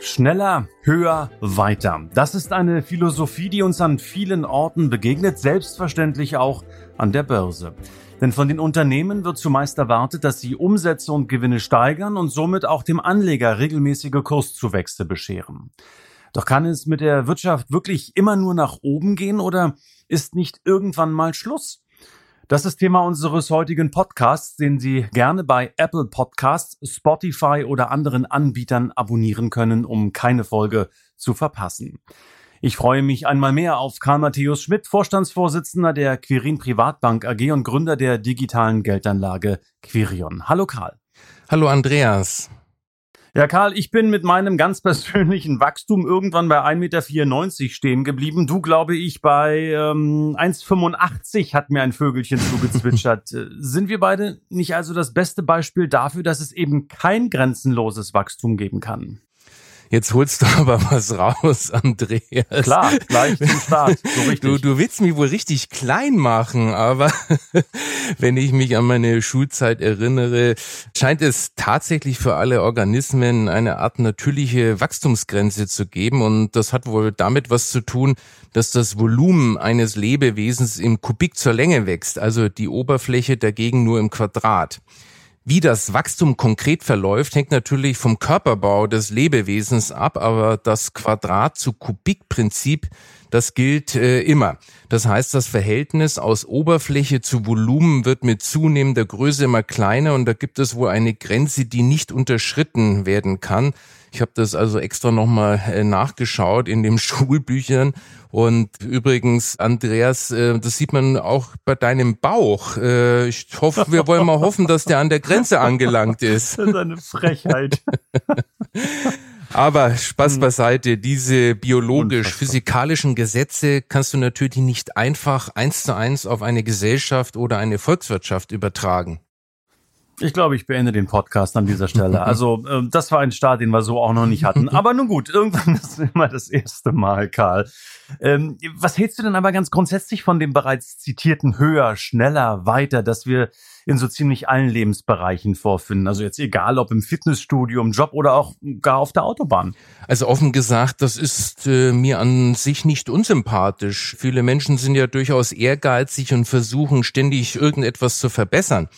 Schneller, höher, weiter. Das ist eine Philosophie, die uns an vielen Orten begegnet, selbstverständlich auch an der Börse. Denn von den Unternehmen wird zumeist erwartet, dass sie Umsätze und Gewinne steigern und somit auch dem Anleger regelmäßige Kurszuwächse bescheren. Doch kann es mit der Wirtschaft wirklich immer nur nach oben gehen oder ist nicht irgendwann mal Schluss? Das ist Thema unseres heutigen Podcasts, den Sie gerne bei Apple Podcasts, Spotify oder anderen Anbietern abonnieren können, um keine Folge zu verpassen. Ich freue mich einmal mehr auf Karl Matthäus Schmidt, Vorstandsvorsitzender der Quirin Privatbank AG und Gründer der digitalen Geldanlage Quirion. Hallo Karl. Hallo Andreas. Ja, Karl, ich bin mit meinem ganz persönlichen Wachstum irgendwann bei 1,94 Meter stehen geblieben. Du, glaube ich, bei ähm, 1,85 hat mir ein Vögelchen zugezwitschert. Sind wir beide nicht also das beste Beispiel dafür, dass es eben kein grenzenloses Wachstum geben kann? Jetzt holst du aber was raus, Andreas. Klar, gleich zum Start. So richtig. Du, du willst mich wohl richtig klein machen, aber wenn ich mich an meine Schulzeit erinnere, scheint es tatsächlich für alle Organismen eine Art natürliche Wachstumsgrenze zu geben. Und das hat wohl damit was zu tun, dass das Volumen eines Lebewesens im Kubik zur Länge wächst, also die Oberfläche dagegen nur im Quadrat. Wie das Wachstum konkret verläuft, hängt natürlich vom Körperbau des Lebewesens ab, aber das Quadrat zu Kubik-Prinzip, das gilt äh, immer. Das heißt, das Verhältnis aus Oberfläche zu Volumen wird mit zunehmender Größe immer kleiner und da gibt es wohl eine Grenze, die nicht unterschritten werden kann. Ich habe das also extra nochmal äh, nachgeschaut in den Schulbüchern. Und übrigens, Andreas, äh, das sieht man auch bei deinem Bauch. Äh, ich hoffe, wir wollen mal hoffen, dass der an der Grenze angelangt ist. Das ist eine Frechheit. Aber Spaß hm. beiseite, diese biologisch-physikalischen Gesetze kannst du natürlich nicht einfach eins zu eins auf eine Gesellschaft oder eine Volkswirtschaft übertragen. Ich glaube, ich beende den Podcast an dieser Stelle. Also, äh, das war ein Start, den wir so auch noch nicht hatten. Aber nun gut, irgendwann ist immer das erste Mal, Karl. Ähm, was hältst du denn aber ganz grundsätzlich von dem bereits zitierten höher, schneller, weiter, dass wir in so ziemlich allen Lebensbereichen vorfinden? Also jetzt egal, ob im Fitnessstudio, im Job oder auch gar auf der Autobahn. Also offen gesagt, das ist äh, mir an sich nicht unsympathisch. Viele Menschen sind ja durchaus ehrgeizig und versuchen ständig irgendetwas zu verbessern.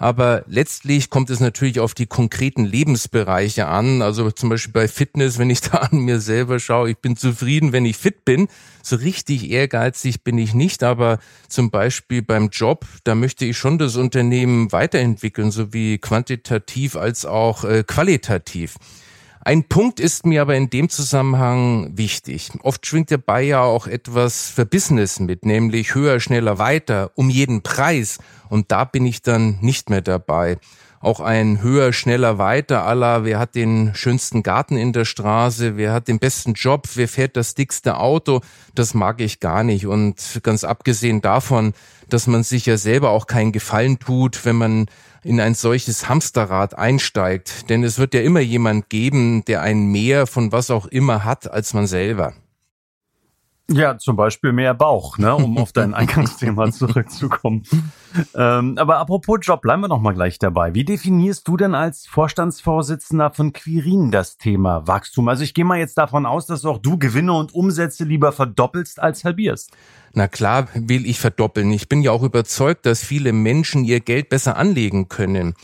Aber letztlich kommt es natürlich auf die konkreten Lebensbereiche an. Also zum Beispiel bei Fitness, wenn ich da an mir selber schaue, ich bin zufrieden, wenn ich fit bin. So richtig ehrgeizig bin ich nicht, aber zum Beispiel beim Job, da möchte ich schon das Unternehmen weiterentwickeln, sowie quantitativ als auch äh, qualitativ. Ein Punkt ist mir aber in dem Zusammenhang wichtig. Oft schwingt dabei ja auch etwas für Business mit, nämlich höher, schneller, weiter, um jeden Preis. Und da bin ich dann nicht mehr dabei. Auch ein höher, schneller, weiter aller, wer hat den schönsten Garten in der Straße, wer hat den besten Job, wer fährt das dickste Auto, das mag ich gar nicht. Und ganz abgesehen davon, dass man sich ja selber auch keinen Gefallen tut, wenn man in ein solches Hamsterrad einsteigt. Denn es wird ja immer jemand geben, der ein Mehr von was auch immer hat als man selber. Ja, zum Beispiel mehr Bauch, ne, um auf dein Eingangsthema zurückzukommen. Ähm, aber apropos Job, bleiben wir noch mal gleich dabei. Wie definierst du denn als Vorstandsvorsitzender von Quirin das Thema Wachstum? Also ich gehe mal jetzt davon aus, dass auch du Gewinne und Umsätze lieber verdoppelst als halbierst. Na klar will ich verdoppeln. Ich bin ja auch überzeugt, dass viele Menschen ihr Geld besser anlegen können.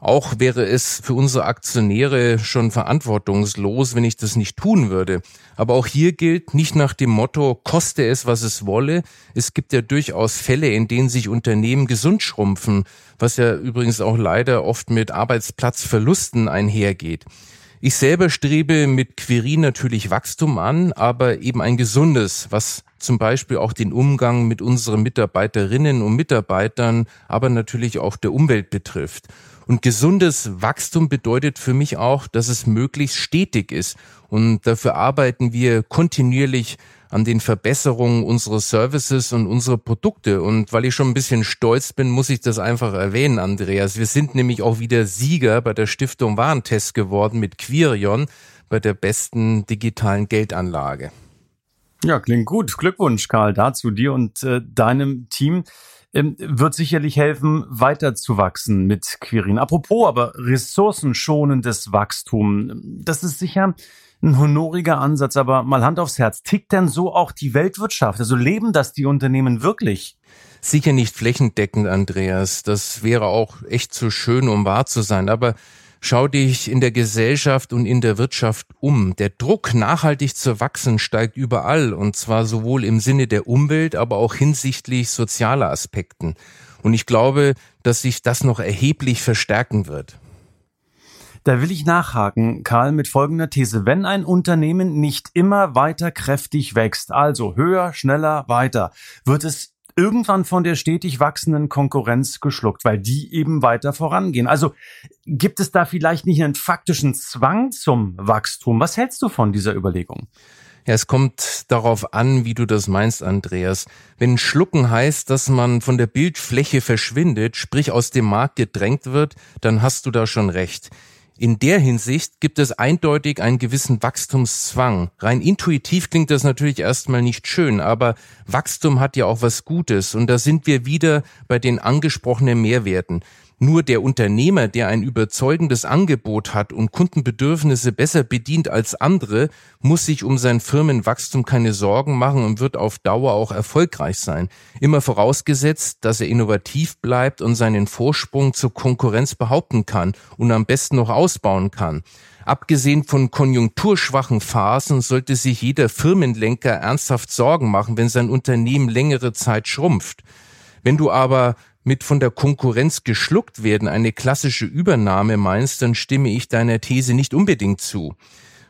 Auch wäre es für unsere Aktionäre schon verantwortungslos, wenn ich das nicht tun würde. Aber auch hier gilt nicht nach dem Motto, koste es, was es wolle. Es gibt ja durchaus Fälle, in denen sich Unternehmen gesund schrumpfen, was ja übrigens auch leider oft mit Arbeitsplatzverlusten einhergeht. Ich selber strebe mit Query natürlich Wachstum an, aber eben ein gesundes, was zum Beispiel auch den Umgang mit unseren Mitarbeiterinnen und Mitarbeitern, aber natürlich auch der Umwelt betrifft. Und gesundes Wachstum bedeutet für mich auch, dass es möglichst stetig ist. Und dafür arbeiten wir kontinuierlich an den Verbesserungen unserer Services und unserer Produkte. Und weil ich schon ein bisschen stolz bin, muss ich das einfach erwähnen, Andreas. Wir sind nämlich auch wieder Sieger bei der Stiftung Warentest geworden mit Quirion bei der besten digitalen Geldanlage. Ja, klingt gut. Glückwunsch, Karl, dazu dir und äh, deinem Team. Ähm, wird sicherlich helfen, weiterzuwachsen mit Quirin. Apropos aber ressourcenschonendes Wachstum. Das ist sicher ein honoriger Ansatz, aber mal Hand aufs Herz. Tickt denn so auch die Weltwirtschaft? Also leben das die Unternehmen wirklich? Sicher nicht flächendeckend, Andreas. Das wäre auch echt zu schön, um wahr zu sein. Aber schau dich in der Gesellschaft und in der Wirtschaft um. Der Druck, nachhaltig zu wachsen, steigt überall. Und zwar sowohl im Sinne der Umwelt, aber auch hinsichtlich sozialer Aspekten. Und ich glaube, dass sich das noch erheblich verstärken wird. Da will ich nachhaken, Karl, mit folgender These. Wenn ein Unternehmen nicht immer weiter kräftig wächst, also höher, schneller, weiter, wird es irgendwann von der stetig wachsenden Konkurrenz geschluckt, weil die eben weiter vorangehen. Also gibt es da vielleicht nicht einen faktischen Zwang zum Wachstum? Was hältst du von dieser Überlegung? Ja, es kommt darauf an, wie du das meinst, Andreas. Wenn Schlucken heißt, dass man von der Bildfläche verschwindet, sprich aus dem Markt gedrängt wird, dann hast du da schon recht. In der Hinsicht gibt es eindeutig einen gewissen Wachstumszwang. Rein intuitiv klingt das natürlich erstmal nicht schön, aber Wachstum hat ja auch was Gutes und da sind wir wieder bei den angesprochenen Mehrwerten. Nur der Unternehmer, der ein überzeugendes Angebot hat und Kundenbedürfnisse besser bedient als andere, muss sich um sein Firmenwachstum keine Sorgen machen und wird auf Dauer auch erfolgreich sein. Immer vorausgesetzt, dass er innovativ bleibt und seinen Vorsprung zur Konkurrenz behaupten kann und am besten noch ausbauen kann. Abgesehen von konjunkturschwachen Phasen sollte sich jeder Firmenlenker ernsthaft Sorgen machen, wenn sein Unternehmen längere Zeit schrumpft. Wenn du aber mit von der Konkurrenz geschluckt werden eine klassische Übernahme meinst, dann stimme ich deiner These nicht unbedingt zu.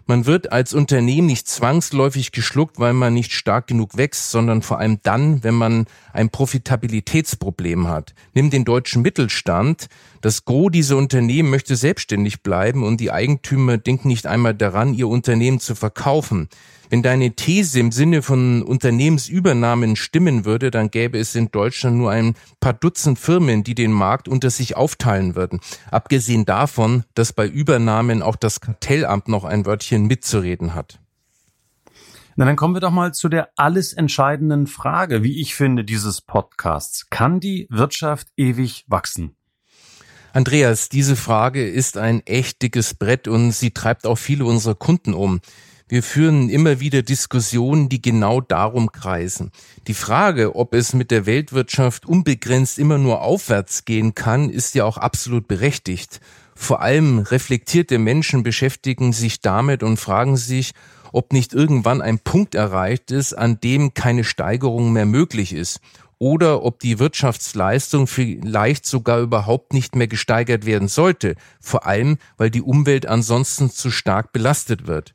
Man wird als Unternehmen nicht zwangsläufig geschluckt, weil man nicht stark genug wächst, sondern vor allem dann, wenn man ein Profitabilitätsproblem hat. Nimm den deutschen Mittelstand. Das Gros dieser Unternehmen möchte selbstständig bleiben und die Eigentümer denken nicht einmal daran, ihr Unternehmen zu verkaufen. Wenn deine These im Sinne von Unternehmensübernahmen stimmen würde, dann gäbe es in Deutschland nur ein paar Dutzend Firmen, die den Markt unter sich aufteilen würden. Abgesehen davon, dass bei Übernahmen auch das Kartellamt noch ein Wörtchen mitzureden hat. Na, dann kommen wir doch mal zu der alles entscheidenden Frage, wie ich finde, dieses Podcasts. Kann die Wirtschaft ewig wachsen? Andreas, diese Frage ist ein echt dickes Brett und sie treibt auch viele unserer Kunden um. Wir führen immer wieder Diskussionen, die genau darum kreisen. Die Frage, ob es mit der Weltwirtschaft unbegrenzt immer nur aufwärts gehen kann, ist ja auch absolut berechtigt. Vor allem reflektierte Menschen beschäftigen sich damit und fragen sich, ob nicht irgendwann ein Punkt erreicht ist, an dem keine Steigerung mehr möglich ist oder ob die Wirtschaftsleistung vielleicht sogar überhaupt nicht mehr gesteigert werden sollte, vor allem weil die Umwelt ansonsten zu stark belastet wird.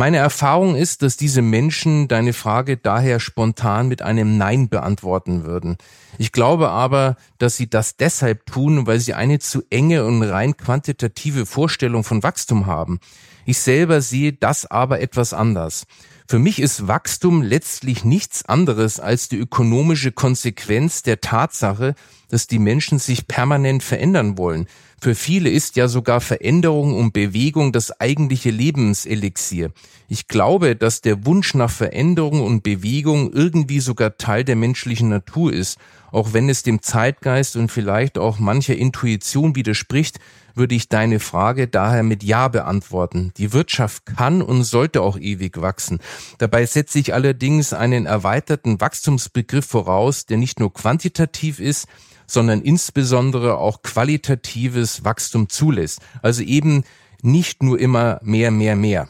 Meine Erfahrung ist, dass diese Menschen deine Frage daher spontan mit einem Nein beantworten würden. Ich glaube aber, dass sie das deshalb tun, weil sie eine zu enge und rein quantitative Vorstellung von Wachstum haben. Ich selber sehe das aber etwas anders. Für mich ist Wachstum letztlich nichts anderes als die ökonomische Konsequenz der Tatsache, dass die Menschen sich permanent verändern wollen. Für viele ist ja sogar Veränderung und Bewegung das eigentliche Lebenselixier. Ich glaube, dass der Wunsch nach Veränderung und Bewegung irgendwie sogar Teil der menschlichen Natur ist. Auch wenn es dem Zeitgeist und vielleicht auch mancher Intuition widerspricht, würde ich deine Frage daher mit Ja beantworten. Die Wirtschaft kann und sollte auch ewig wachsen. Dabei setze ich allerdings einen erweiterten Wachstumsbegriff voraus, der nicht nur quantitativ ist, sondern insbesondere auch qualitatives Wachstum zulässt. Also eben nicht nur immer mehr, mehr, mehr.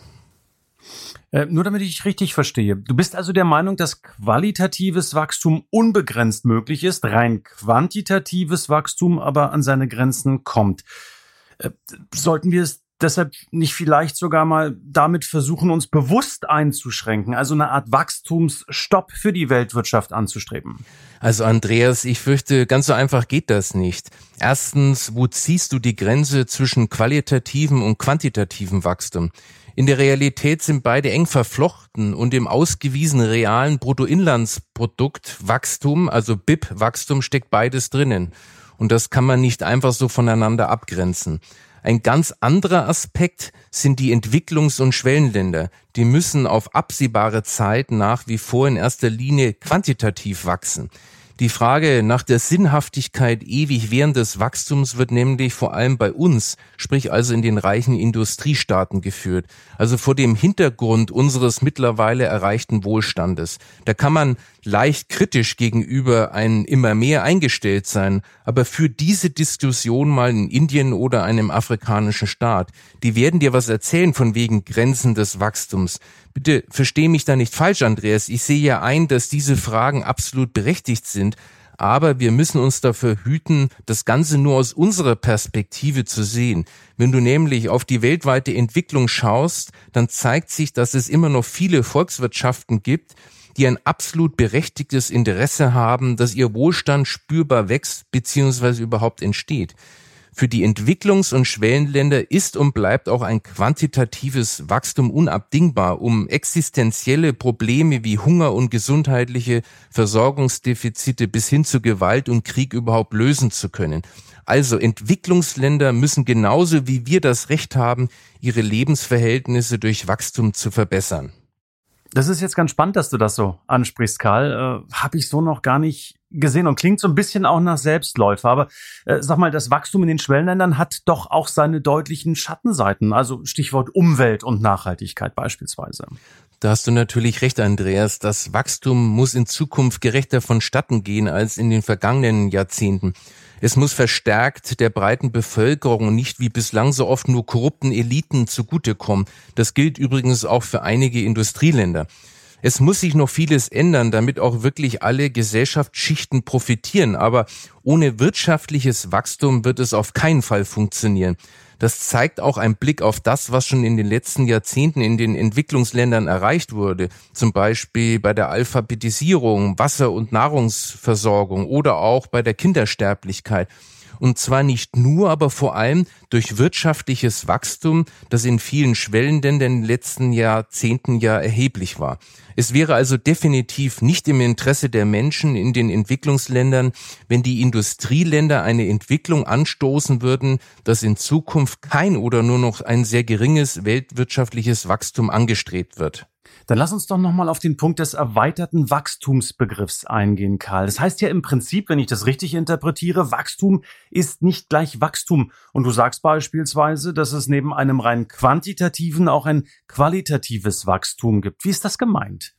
Äh, nur damit ich richtig verstehe. Du bist also der Meinung, dass qualitatives Wachstum unbegrenzt möglich ist, rein quantitatives Wachstum aber an seine Grenzen kommt. Äh, sollten wir es deshalb nicht vielleicht sogar mal damit versuchen, uns bewusst einzuschränken, also eine Art Wachstumsstopp für die Weltwirtschaft anzustreben? Also Andreas, ich fürchte, ganz so einfach geht das nicht. Erstens, wo ziehst du die Grenze zwischen qualitativen und quantitativen Wachstum? In der Realität sind beide eng verflochten und im ausgewiesenen realen Bruttoinlandsprodukt Wachstum, also BIP-Wachstum, steckt beides drinnen. Und das kann man nicht einfach so voneinander abgrenzen. Ein ganz anderer Aspekt sind die Entwicklungs- und Schwellenländer. Die müssen auf absehbare Zeit nach wie vor in erster Linie quantitativ wachsen. Die Frage nach der Sinnhaftigkeit ewig während des Wachstums wird nämlich vor allem bei uns, sprich also in den reichen Industriestaaten geführt, also vor dem Hintergrund unseres mittlerweile erreichten Wohlstandes. Da kann man leicht kritisch gegenüber ein immer mehr eingestellt sein, aber für diese Diskussion mal in Indien oder einem afrikanischen Staat, die werden dir was erzählen von wegen Grenzen des Wachstums. Bitte versteh mich da nicht falsch, Andreas. Ich sehe ja ein, dass diese Fragen absolut berechtigt sind, aber wir müssen uns dafür hüten, das Ganze nur aus unserer Perspektive zu sehen. Wenn du nämlich auf die weltweite Entwicklung schaust, dann zeigt sich, dass es immer noch viele Volkswirtschaften gibt, die ein absolut berechtigtes Interesse haben, dass ihr Wohlstand spürbar wächst bzw. überhaupt entsteht. Für die Entwicklungs- und Schwellenländer ist und bleibt auch ein quantitatives Wachstum unabdingbar, um existenzielle Probleme wie Hunger und gesundheitliche Versorgungsdefizite bis hin zu Gewalt und Krieg überhaupt lösen zu können. Also Entwicklungsländer müssen genauso wie wir das Recht haben, ihre Lebensverhältnisse durch Wachstum zu verbessern. Das ist jetzt ganz spannend, dass du das so ansprichst, Karl. Äh, Habe ich so noch gar nicht gesehen und klingt so ein bisschen auch nach Selbstläufer. Aber äh, sag mal, das Wachstum in den Schwellenländern hat doch auch seine deutlichen Schattenseiten. Also Stichwort Umwelt und Nachhaltigkeit beispielsweise. Da hast du natürlich recht, Andreas. Das Wachstum muss in Zukunft gerechter vonstatten gehen als in den vergangenen Jahrzehnten. Es muss verstärkt der breiten Bevölkerung und nicht wie bislang so oft nur korrupten Eliten zugutekommen. Das gilt übrigens auch für einige Industrieländer. Es muss sich noch vieles ändern, damit auch wirklich alle Gesellschaftsschichten profitieren. Aber ohne wirtschaftliches Wachstum wird es auf keinen Fall funktionieren. Das zeigt auch ein Blick auf das, was schon in den letzten Jahrzehnten in den Entwicklungsländern erreicht wurde. Zum Beispiel bei der Alphabetisierung, Wasser- und Nahrungsversorgung oder auch bei der Kindersterblichkeit. Und zwar nicht nur, aber vor allem durch wirtschaftliches Wachstum, das in vielen Schwellenländern in den letzten Jahrzehnten ja erheblich war. Es wäre also definitiv nicht im Interesse der Menschen in den Entwicklungsländern, wenn die Industrieländer eine Entwicklung anstoßen würden, dass in Zukunft kein oder nur noch ein sehr geringes weltwirtschaftliches Wachstum angestrebt wird. Dann lass uns doch nochmal auf den Punkt des erweiterten Wachstumsbegriffs eingehen, Karl. Das heißt ja im Prinzip, wenn ich das richtig interpretiere, Wachstum ist nicht gleich Wachstum. Und du sagst beispielsweise, dass es neben einem rein quantitativen auch ein qualitatives Wachstum gibt. Wie ist das gemeint?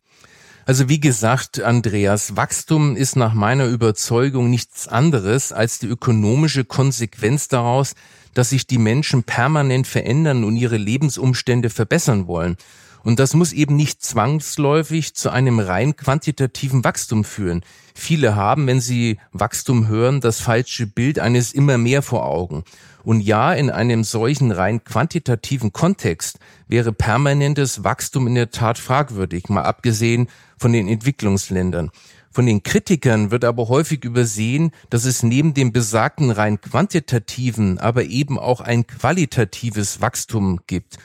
Also wie gesagt, Andreas, Wachstum ist nach meiner Überzeugung nichts anderes als die ökonomische Konsequenz daraus, dass sich die Menschen permanent verändern und ihre Lebensumstände verbessern wollen. Und das muss eben nicht zwangsläufig zu einem rein quantitativen Wachstum führen. Viele haben, wenn sie Wachstum hören, das falsche Bild eines immer mehr vor Augen. Und ja, in einem solchen rein quantitativen Kontext wäre permanentes Wachstum in der Tat fragwürdig, mal abgesehen von den Entwicklungsländern. Von den Kritikern wird aber häufig übersehen, dass es neben dem besagten rein quantitativen, aber eben auch ein qualitatives Wachstum gibt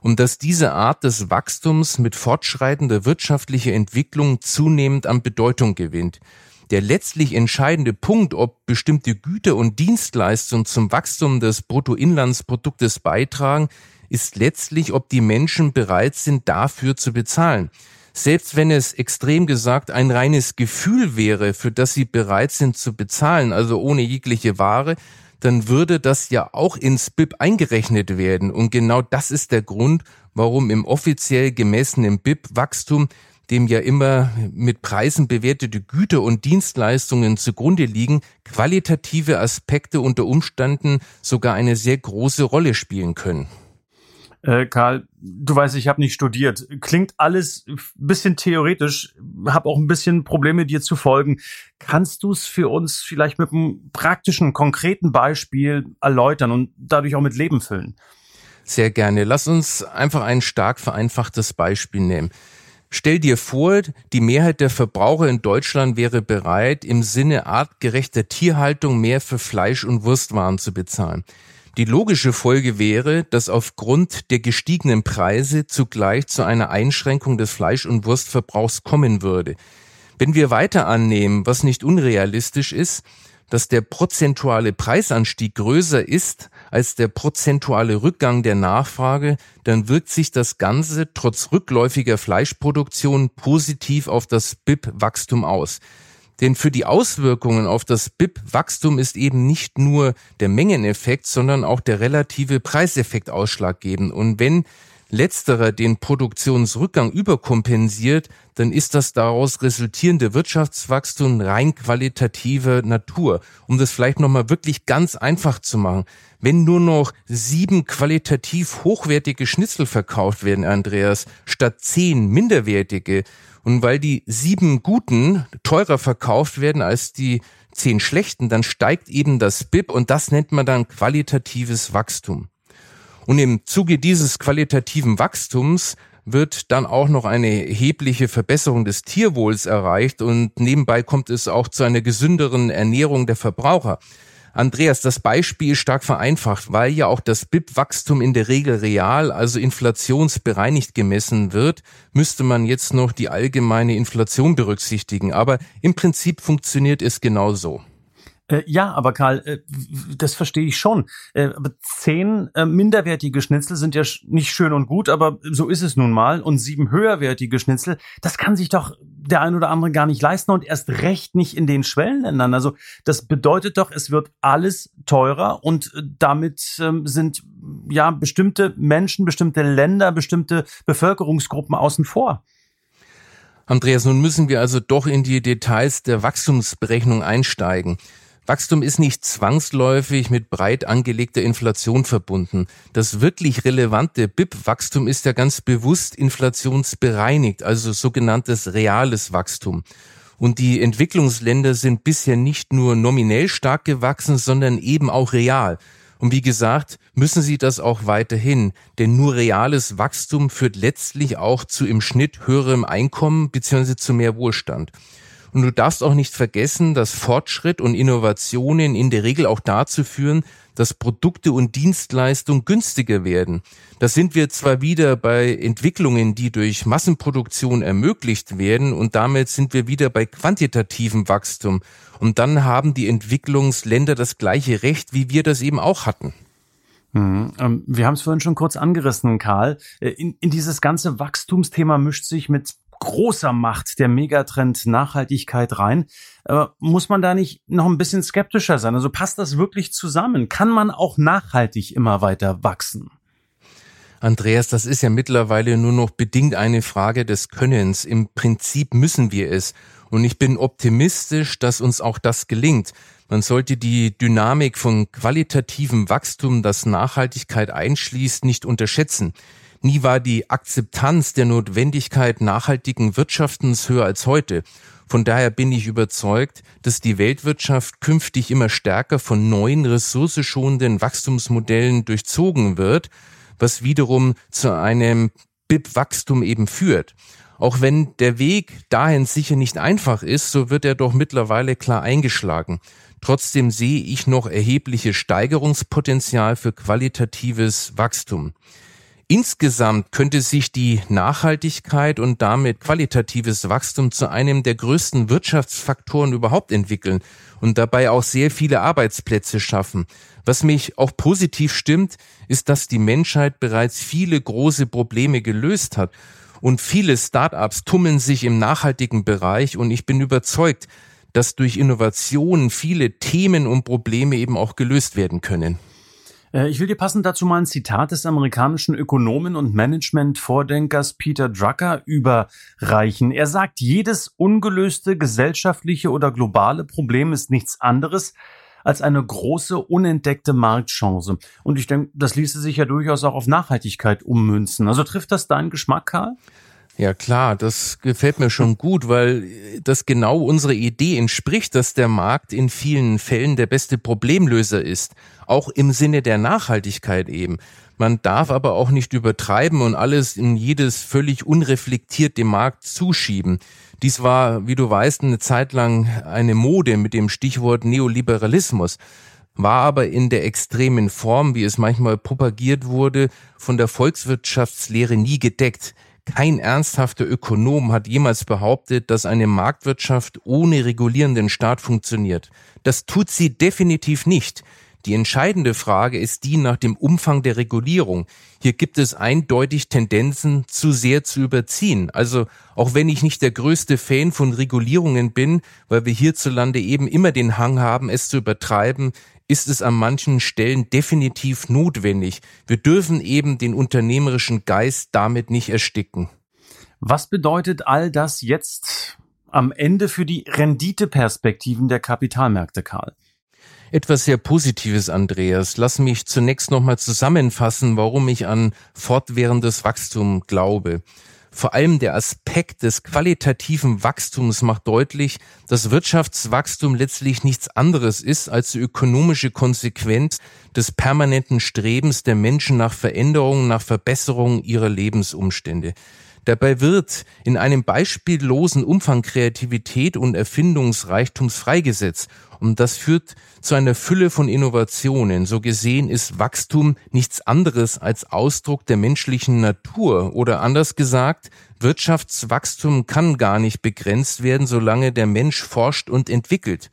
und dass diese Art des Wachstums mit fortschreitender wirtschaftlicher Entwicklung zunehmend an Bedeutung gewinnt. Der letztlich entscheidende Punkt, ob bestimmte Güter und Dienstleistungen zum Wachstum des Bruttoinlandsproduktes beitragen, ist letztlich, ob die Menschen bereit sind, dafür zu bezahlen. Selbst wenn es extrem gesagt ein reines Gefühl wäre, für das sie bereit sind zu bezahlen, also ohne jegliche Ware, dann würde das ja auch ins BIP eingerechnet werden. Und genau das ist der Grund, warum im offiziell gemessenen BIP-Wachstum dem ja immer mit Preisen bewertete Güter und Dienstleistungen zugrunde liegen, qualitative Aspekte unter Umständen sogar eine sehr große Rolle spielen können. Äh, Karl, du weißt, ich habe nicht studiert. Klingt alles ein bisschen theoretisch, habe auch ein bisschen Probleme, dir zu folgen. Kannst du es für uns vielleicht mit einem praktischen, konkreten Beispiel erläutern und dadurch auch mit Leben füllen? Sehr gerne. Lass uns einfach ein stark vereinfachtes Beispiel nehmen. Stell dir vor, die Mehrheit der Verbraucher in Deutschland wäre bereit, im Sinne artgerechter Tierhaltung mehr für Fleisch und Wurstwaren zu bezahlen. Die logische Folge wäre, dass aufgrund der gestiegenen Preise zugleich zu einer Einschränkung des Fleisch- und Wurstverbrauchs kommen würde. Wenn wir weiter annehmen, was nicht unrealistisch ist, dass der prozentuale Preisanstieg größer ist als der prozentuale Rückgang der Nachfrage, dann wirkt sich das Ganze trotz rückläufiger Fleischproduktion positiv auf das BIP-Wachstum aus. Denn für die Auswirkungen auf das BIP-Wachstum ist eben nicht nur der Mengeneffekt, sondern auch der relative Preiseffekt ausschlaggebend. Und wenn letzterer den Produktionsrückgang überkompensiert, dann ist das daraus resultierende Wirtschaftswachstum rein qualitativer Natur. Um das vielleicht nochmal wirklich ganz einfach zu machen. Wenn nur noch sieben qualitativ hochwertige Schnitzel verkauft werden, Andreas, statt zehn minderwertige, und weil die sieben guten teurer verkauft werden als die zehn schlechten, dann steigt eben das BIP und das nennt man dann qualitatives Wachstum. Und im Zuge dieses qualitativen Wachstums wird dann auch noch eine erhebliche Verbesserung des Tierwohls erreicht und nebenbei kommt es auch zu einer gesünderen Ernährung der Verbraucher. Andreas, das Beispiel ist stark vereinfacht, weil ja auch das BIP-Wachstum in der Regel real, also inflationsbereinigt gemessen wird, müsste man jetzt noch die allgemeine Inflation berücksichtigen. Aber im Prinzip funktioniert es genau so. Äh, ja, aber Karl, äh, das verstehe ich schon. Äh, aber zehn äh, minderwertige Schnitzel sind ja nicht schön und gut, aber so ist es nun mal. Und sieben höherwertige Schnitzel, das kann sich doch der ein oder andere gar nicht leisten und erst recht nicht in den Schwellenländern. Also das bedeutet doch, es wird alles teurer und äh, damit ähm, sind ja bestimmte Menschen, bestimmte Länder, bestimmte Bevölkerungsgruppen außen vor. Andreas, nun müssen wir also doch in die Details der Wachstumsberechnung einsteigen. Wachstum ist nicht zwangsläufig mit breit angelegter Inflation verbunden. Das wirklich relevante BIP-Wachstum ist ja ganz bewusst inflationsbereinigt, also sogenanntes reales Wachstum. Und die Entwicklungsländer sind bisher nicht nur nominell stark gewachsen, sondern eben auch real. Und wie gesagt, müssen sie das auch weiterhin, denn nur reales Wachstum führt letztlich auch zu im Schnitt höherem Einkommen bzw. zu mehr Wohlstand. Und du darfst auch nicht vergessen, dass Fortschritt und Innovationen in der Regel auch dazu führen, dass Produkte und Dienstleistungen günstiger werden. Da sind wir zwar wieder bei Entwicklungen, die durch Massenproduktion ermöglicht werden und damit sind wir wieder bei quantitativem Wachstum. Und dann haben die Entwicklungsländer das gleiche Recht, wie wir das eben auch hatten. Mhm. Ähm, wir haben es vorhin schon kurz angerissen, Karl. Äh, in, in dieses ganze Wachstumsthema mischt sich mit großer Macht der Megatrend Nachhaltigkeit rein. Aber muss man da nicht noch ein bisschen skeptischer sein? Also passt das wirklich zusammen? Kann man auch nachhaltig immer weiter wachsen? Andreas, das ist ja mittlerweile nur noch bedingt eine Frage des Könnens. Im Prinzip müssen wir es. Und ich bin optimistisch, dass uns auch das gelingt. Man sollte die Dynamik von qualitativem Wachstum, das Nachhaltigkeit einschließt, nicht unterschätzen. Nie war die Akzeptanz der Notwendigkeit nachhaltigen Wirtschaftens höher als heute. Von daher bin ich überzeugt, dass die Weltwirtschaft künftig immer stärker von neuen ressourceschonenden Wachstumsmodellen durchzogen wird, was wiederum zu einem BIP-Wachstum eben führt. Auch wenn der Weg dahin sicher nicht einfach ist, so wird er doch mittlerweile klar eingeschlagen. Trotzdem sehe ich noch erhebliches Steigerungspotenzial für qualitatives Wachstum. Insgesamt könnte sich die Nachhaltigkeit und damit qualitatives Wachstum zu einem der größten Wirtschaftsfaktoren überhaupt entwickeln und dabei auch sehr viele Arbeitsplätze schaffen. Was mich auch positiv stimmt, ist, dass die Menschheit bereits viele große Probleme gelöst hat und viele Start-ups tummeln sich im nachhaltigen Bereich und ich bin überzeugt, dass durch Innovationen viele Themen und Probleme eben auch gelöst werden können. Äh, ich will dir passend dazu mal ein Zitat des amerikanischen Ökonomen und Management-Vordenkers Peter Drucker überreichen. Er sagt, jedes ungelöste gesellschaftliche oder globale Problem ist nichts anderes als eine große unentdeckte Marktchance. Und ich denke, das ließe sich ja durchaus auch auf Nachhaltigkeit ummünzen. Also trifft das deinen Geschmack, Karl? Ja klar, das gefällt mir schon gut, weil das genau unsere Idee entspricht, dass der Markt in vielen Fällen der beste Problemlöser ist, auch im Sinne der Nachhaltigkeit eben. Man darf aber auch nicht übertreiben und alles in jedes völlig unreflektiert dem Markt zuschieben. Dies war, wie du weißt, eine Zeit lang eine Mode mit dem Stichwort Neoliberalismus war aber in der extremen Form, wie es manchmal propagiert wurde, von der Volkswirtschaftslehre nie gedeckt. Kein ernsthafter Ökonom hat jemals behauptet, dass eine Marktwirtschaft ohne regulierenden Staat funktioniert. Das tut sie definitiv nicht. Die entscheidende Frage ist die nach dem Umfang der Regulierung. Hier gibt es eindeutig Tendenzen, zu sehr zu überziehen. Also auch wenn ich nicht der größte Fan von Regulierungen bin, weil wir hierzulande eben immer den Hang haben, es zu übertreiben, ist es an manchen Stellen definitiv notwendig. Wir dürfen eben den unternehmerischen Geist damit nicht ersticken. Was bedeutet all das jetzt am Ende für die Renditeperspektiven der Kapitalmärkte, Karl? Etwas sehr Positives, Andreas. Lass mich zunächst nochmal zusammenfassen, warum ich an fortwährendes Wachstum glaube. Vor allem der Aspekt des qualitativen Wachstums macht deutlich, dass Wirtschaftswachstum letztlich nichts anderes ist als die ökonomische Konsequenz des permanenten Strebens der Menschen nach Veränderung, nach Verbesserung ihrer Lebensumstände. Dabei wird in einem beispiellosen Umfang Kreativität und Erfindungsreichtums freigesetzt. Und das führt zu einer Fülle von Innovationen. So gesehen ist Wachstum nichts anderes als Ausdruck der menschlichen Natur. Oder anders gesagt, Wirtschaftswachstum kann gar nicht begrenzt werden, solange der Mensch forscht und entwickelt.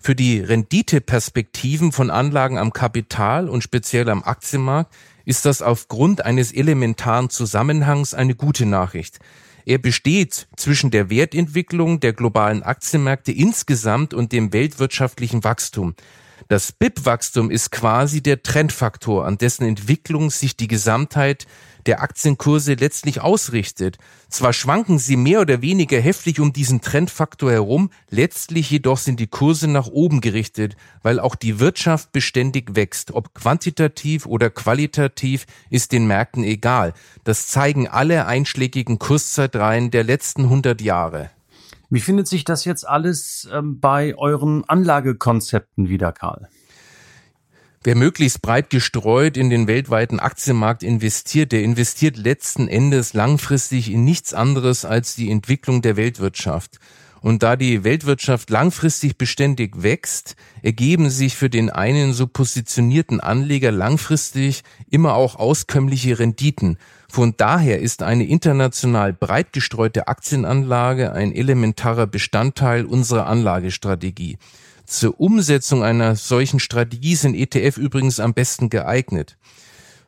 Für die Renditeperspektiven von Anlagen am Kapital und speziell am Aktienmarkt ist das aufgrund eines elementaren Zusammenhangs eine gute Nachricht. Er besteht zwischen der Wertentwicklung der globalen Aktienmärkte insgesamt und dem weltwirtschaftlichen Wachstum. Das BIP-Wachstum ist quasi der Trendfaktor, an dessen Entwicklung sich die Gesamtheit der Aktienkurse letztlich ausrichtet. Zwar schwanken sie mehr oder weniger heftig um diesen Trendfaktor herum, letztlich jedoch sind die Kurse nach oben gerichtet, weil auch die Wirtschaft beständig wächst. Ob quantitativ oder qualitativ ist den Märkten egal. Das zeigen alle einschlägigen Kurszeitreihen der letzten 100 Jahre. Wie findet sich das jetzt alles ähm, bei euren Anlagekonzepten wieder, Karl? Wer möglichst breit gestreut in den weltweiten Aktienmarkt investiert, der investiert letzten Endes langfristig in nichts anderes als die Entwicklung der Weltwirtschaft. Und da die Weltwirtschaft langfristig beständig wächst, ergeben sich für den einen so positionierten Anleger langfristig immer auch auskömmliche Renditen. Von daher ist eine international breit gestreute Aktienanlage ein elementarer Bestandteil unserer Anlagestrategie. Zur Umsetzung einer solchen Strategie sind ETF übrigens am besten geeignet.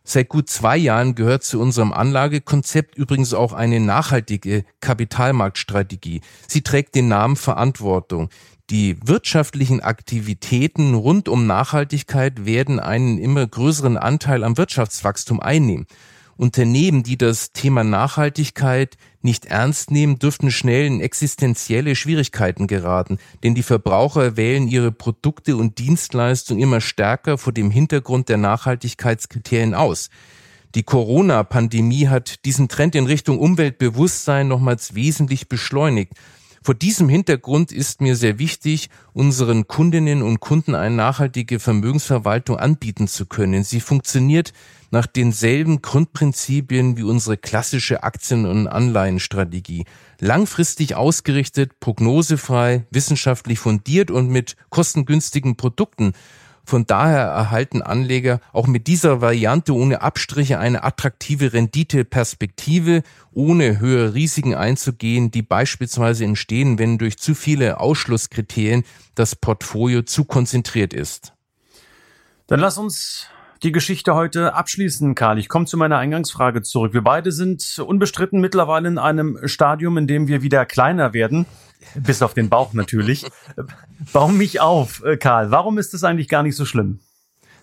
Seit gut zwei Jahren gehört zu unserem Anlagekonzept übrigens auch eine nachhaltige Kapitalmarktstrategie. Sie trägt den Namen Verantwortung. Die wirtschaftlichen Aktivitäten rund um Nachhaltigkeit werden einen immer größeren Anteil am Wirtschaftswachstum einnehmen. Unternehmen, die das Thema Nachhaltigkeit nicht ernst nehmen, dürften schnell in existenzielle Schwierigkeiten geraten, denn die Verbraucher wählen ihre Produkte und Dienstleistungen immer stärker vor dem Hintergrund der Nachhaltigkeitskriterien aus. Die Corona-Pandemie hat diesen Trend in Richtung Umweltbewusstsein nochmals wesentlich beschleunigt. Vor diesem Hintergrund ist mir sehr wichtig, unseren Kundinnen und Kunden eine nachhaltige Vermögensverwaltung anbieten zu können. Sie funktioniert nach denselben Grundprinzipien wie unsere klassische Aktien- und Anleihenstrategie. Langfristig ausgerichtet, prognosefrei, wissenschaftlich fundiert und mit kostengünstigen Produkten. Von daher erhalten Anleger auch mit dieser Variante ohne Abstriche eine attraktive Renditeperspektive, ohne höhere Risiken einzugehen, die beispielsweise entstehen, wenn durch zu viele Ausschlusskriterien das Portfolio zu konzentriert ist. Dann lass uns die Geschichte heute abschließen, Karl. Ich komme zu meiner Eingangsfrage zurück. Wir beide sind unbestritten mittlerweile in einem Stadium, in dem wir wieder kleiner werden. Bis auf den Bauch natürlich. Bau mich auf, äh, Karl. Warum ist das eigentlich gar nicht so schlimm?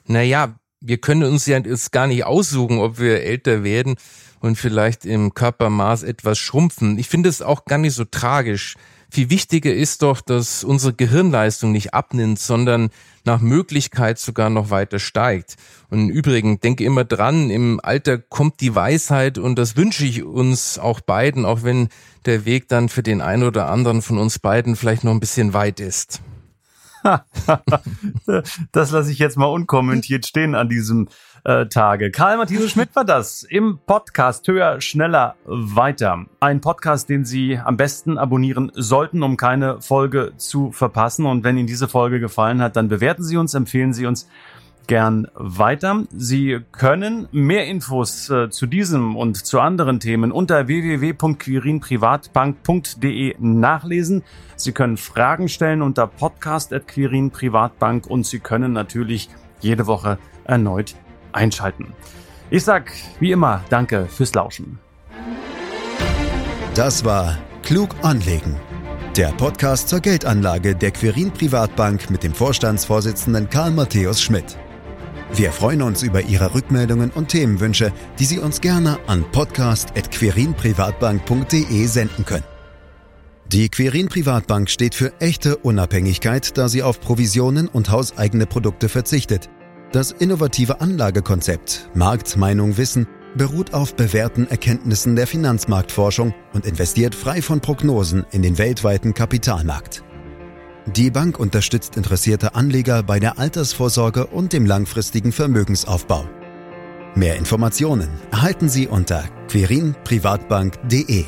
Naja, wir können uns ja jetzt gar nicht aussuchen, ob wir älter werden und vielleicht im Körpermaß etwas schrumpfen. Ich finde es auch gar nicht so tragisch. Viel wichtiger ist doch, dass unsere Gehirnleistung nicht abnimmt, sondern nach Möglichkeit sogar noch weiter steigt. Und im Übrigen, denke immer dran, im Alter kommt die Weisheit und das wünsche ich uns auch beiden, auch wenn der Weg dann für den einen oder anderen von uns beiden vielleicht noch ein bisschen weit ist. das lasse ich jetzt mal unkommentiert stehen an diesem äh, Tage. Karl Matthias Schmidt war das im Podcast Höher, Schneller, Weiter. Ein Podcast, den Sie am besten abonnieren sollten, um keine Folge zu verpassen. Und wenn Ihnen diese Folge gefallen hat, dann bewerten Sie uns, empfehlen Sie uns gern weiter. Sie können mehr Infos äh, zu diesem und zu anderen Themen unter www.quirinprivatbank.de nachlesen. Sie können Fragen stellen unter podcast.quirinprivatbank und Sie können natürlich jede Woche erneut einschalten. Ich sag wie immer Danke fürs Lauschen. Das war Klug anlegen. Der Podcast zur Geldanlage der Quirin Privatbank mit dem Vorstandsvorsitzenden Karl Matthäus Schmidt. Wir freuen uns über Ihre Rückmeldungen und Themenwünsche, die Sie uns gerne an podcast.querinprivatbank.de senden können. Die Querin Privatbank steht für echte Unabhängigkeit, da sie auf Provisionen und hauseigene Produkte verzichtet. Das innovative Anlagekonzept Markt, Meinung, Wissen beruht auf bewährten Erkenntnissen der Finanzmarktforschung und investiert frei von Prognosen in den weltweiten Kapitalmarkt. Die Bank unterstützt interessierte Anleger bei der Altersvorsorge und dem langfristigen Vermögensaufbau. Mehr Informationen erhalten Sie unter querinprivatbank.de.